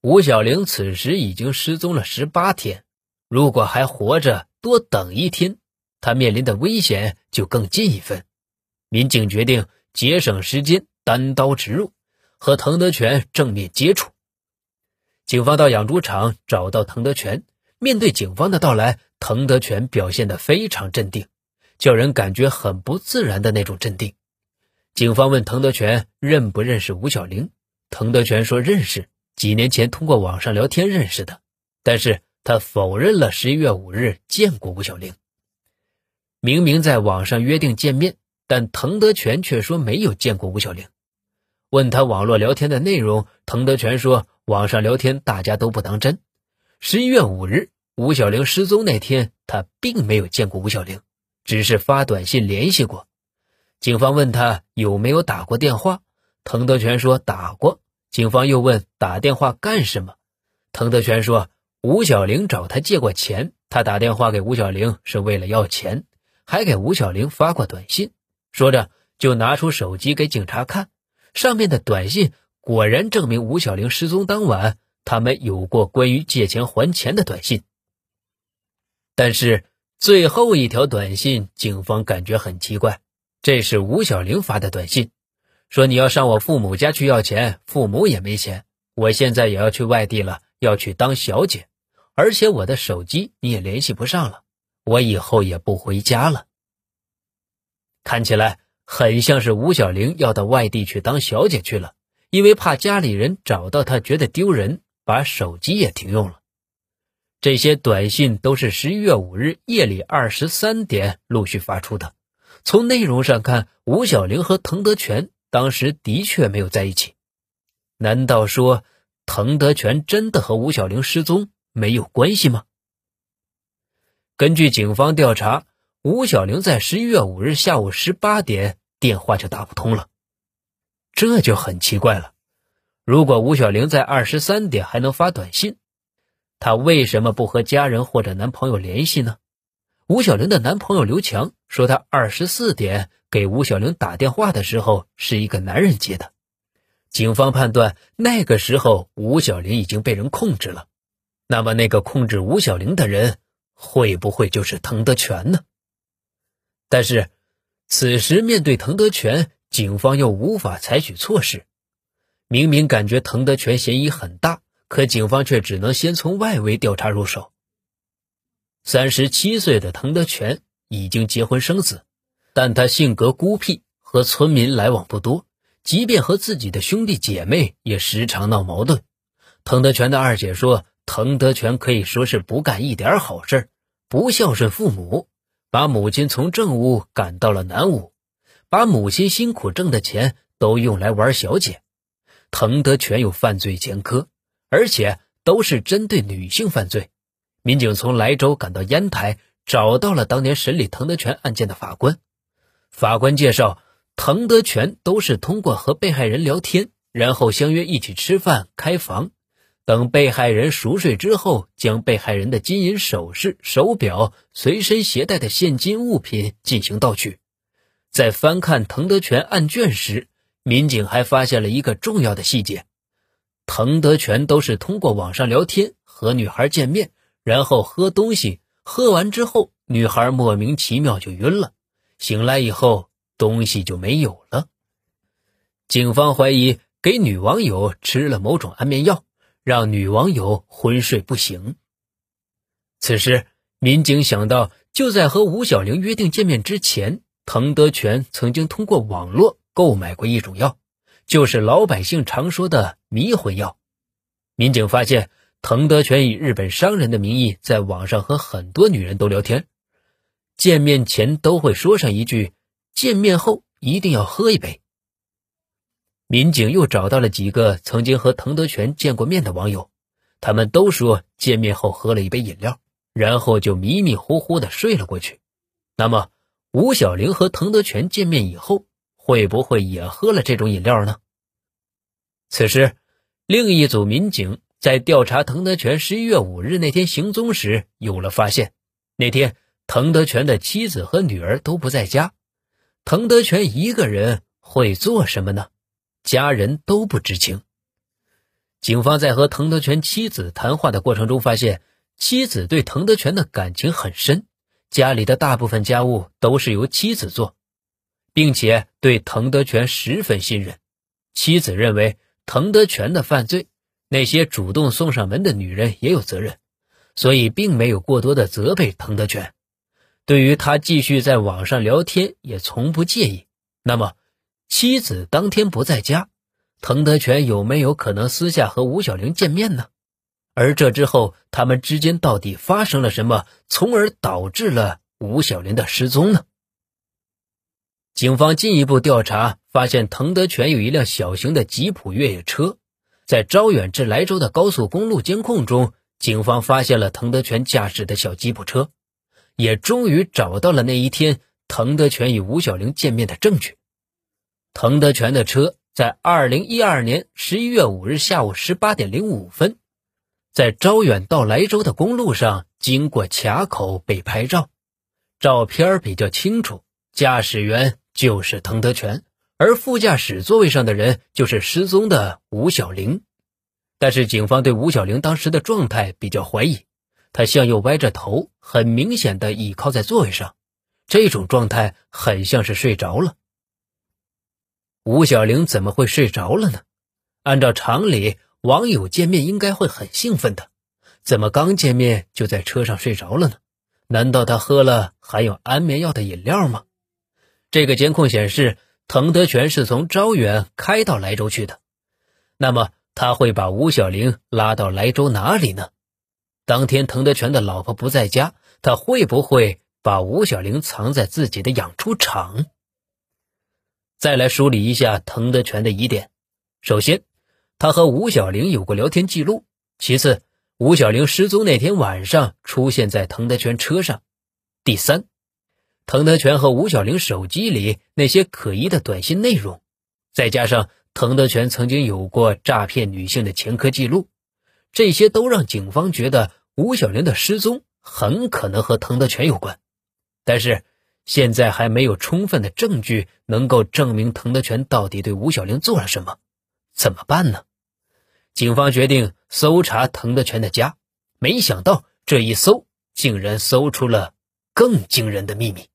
吴小玲此时已经失踪了十八天，如果还活着，多等一天，她面临的危险就更近一分。民警决定节省时间，单刀直入，和滕德全正面接触。警方到养猪场找到滕德全，面对警方的到来，滕德全表现得非常镇定，叫人感觉很不自然的那种镇定。警方问滕德全认不认识吴小玲，滕德全说认识，几年前通过网上聊天认识的，但是他否认了十一月五日见过吴小玲。明明在网上约定见面，但滕德全却说没有见过吴小玲。问他网络聊天的内容，滕德全说。网上聊天，大家都不当真。十一月五日，吴小玲失踪那天，他并没有见过吴小玲，只是发短信联系过。警方问他有没有打过电话，滕德全说打过。警方又问打电话干什么，滕德全说吴小玲找他借过钱，他打电话给吴小玲是为了要钱，还给吴小玲发过短信。说着就拿出手机给警察看，上面的短信。果然证明吴小玲失踪当晚，他们有过关于借钱还钱的短信。但是最后一条短信，警方感觉很奇怪。这是吴小玲发的短信，说你要上我父母家去要钱，父母也没钱。我现在也要去外地了，要去当小姐，而且我的手机你也联系不上了，我以后也不回家了。看起来很像是吴小玲要到外地去当小姐去了。因为怕家里人找到她觉得丢人，把手机也停用了。这些短信都是十一月五日夜里二十三点陆续发出的。从内容上看，吴小玲和滕德全当时的确没有在一起。难道说滕德全真的和吴小玲失踪没有关系吗？根据警方调查，吴小玲在十一月五日下午十八点电话就打不通了。这就很奇怪了。如果吴小玲在二十三点还能发短信，她为什么不和家人或者男朋友联系呢？吴小玲的男朋友刘强说，他二十四点给吴小玲打电话的时候是一个男人接的。警方判断，那个时候吴小玲已经被人控制了。那么，那个控制吴小玲的人会不会就是滕德全呢？但是，此时面对滕德全。警方又无法采取措施，明明感觉滕德全嫌疑很大，可警方却只能先从外围调查入手。三十七岁的滕德全已经结婚生子，但他性格孤僻，和村民来往不多，即便和自己的兄弟姐妹也时常闹矛盾。滕德全的二姐说，滕德全可以说是不干一点好事，不孝顺父母，把母亲从正屋赶到了南屋。把母亲辛苦挣的钱都用来玩小姐，滕德全有犯罪前科，而且都是针对女性犯罪。民警从莱州赶到烟台，找到了当年审理滕德全案件的法官。法官介绍，滕德全都是通过和被害人聊天，然后相约一起吃饭、开房，等被害人熟睡之后，将被害人的金银首饰、手表、随身携带的现金物品进行盗取。在翻看滕德全案卷时，民警还发现了一个重要的细节：滕德全都是通过网上聊天和女孩见面，然后喝东西，喝完之后，女孩莫名其妙就晕了，醒来以后东西就没有了。警方怀疑给女网友吃了某种安眠药，让女网友昏睡不醒。此时，民警想到，就在和吴小玲约定见面之前。滕德全曾经通过网络购买过一种药，就是老百姓常说的迷魂药。民警发现，滕德全以日本商人的名义在网上和很多女人都聊天，见面前都会说上一句：“见面后一定要喝一杯。”民警又找到了几个曾经和滕德全见过面的网友，他们都说见面后喝了一杯饮料，然后就迷迷糊糊的睡了过去。那么？吴小玲和滕德全见面以后，会不会也喝了这种饮料呢？此时，另一组民警在调查滕德全十一月五日那天行踪时有了发现。那天，滕德全的妻子和女儿都不在家，滕德全一个人会做什么呢？家人都不知情。警方在和滕德全妻子谈话的过程中发现，妻子对滕德全的感情很深，家里的大部分家务都是由妻子做，并且对滕德全十分信任。妻子认为滕德全的犯罪，那些主动送上门的女人也有责任，所以并没有过多的责备滕德全。对于他继续在网上聊天，也从不介意。那么，妻子当天不在家。滕德全有没有可能私下和吴小玲见面呢？而这之后，他们之间到底发生了什么，从而导致了吴小玲的失踪呢？警方进一步调查发现，滕德全有一辆小型的吉普越野车，在招远至莱州的高速公路监控中，警方发现了滕德全驾驶的小吉普车，也终于找到了那一天滕德全与吴小玲见面的证据。滕德全的车。在二零一二年十一月五日下午十八点零五分，在招远到莱州的公路上，经过卡口被拍照，照片比较清楚，驾驶员就是滕德全，而副驾驶座位上的人就是失踪的吴小玲。但是警方对吴小玲当时的状态比较怀疑，他向右歪着头，很明显的倚靠在座位上，这种状态很像是睡着了。吴小玲怎么会睡着了呢？按照常理，网友见面应该会很兴奋的，怎么刚见面就在车上睡着了呢？难道他喝了含有安眠药的饮料吗？这个监控显示，滕德全是从招远开到莱州去的。那么他会把吴小玲拉到莱州哪里呢？当天滕德全的老婆不在家，他会不会把吴小玲藏在自己的养猪场？再来梳理一下滕德全的疑点。首先，他和吴小玲有过聊天记录；其次，吴小玲失踪那天晚上出现在滕德全车上；第三，滕德全和吴小玲手机里那些可疑的短信内容，再加上滕德全曾经有过诈骗女性的前科记录，这些都让警方觉得吴小玲的失踪很可能和滕德全有关。但是，现在还没有充分的证据能够证明滕德全到底对吴小玲做了什么，怎么办呢？警方决定搜查滕德全的家，没想到这一搜竟然搜出了更惊人的秘密。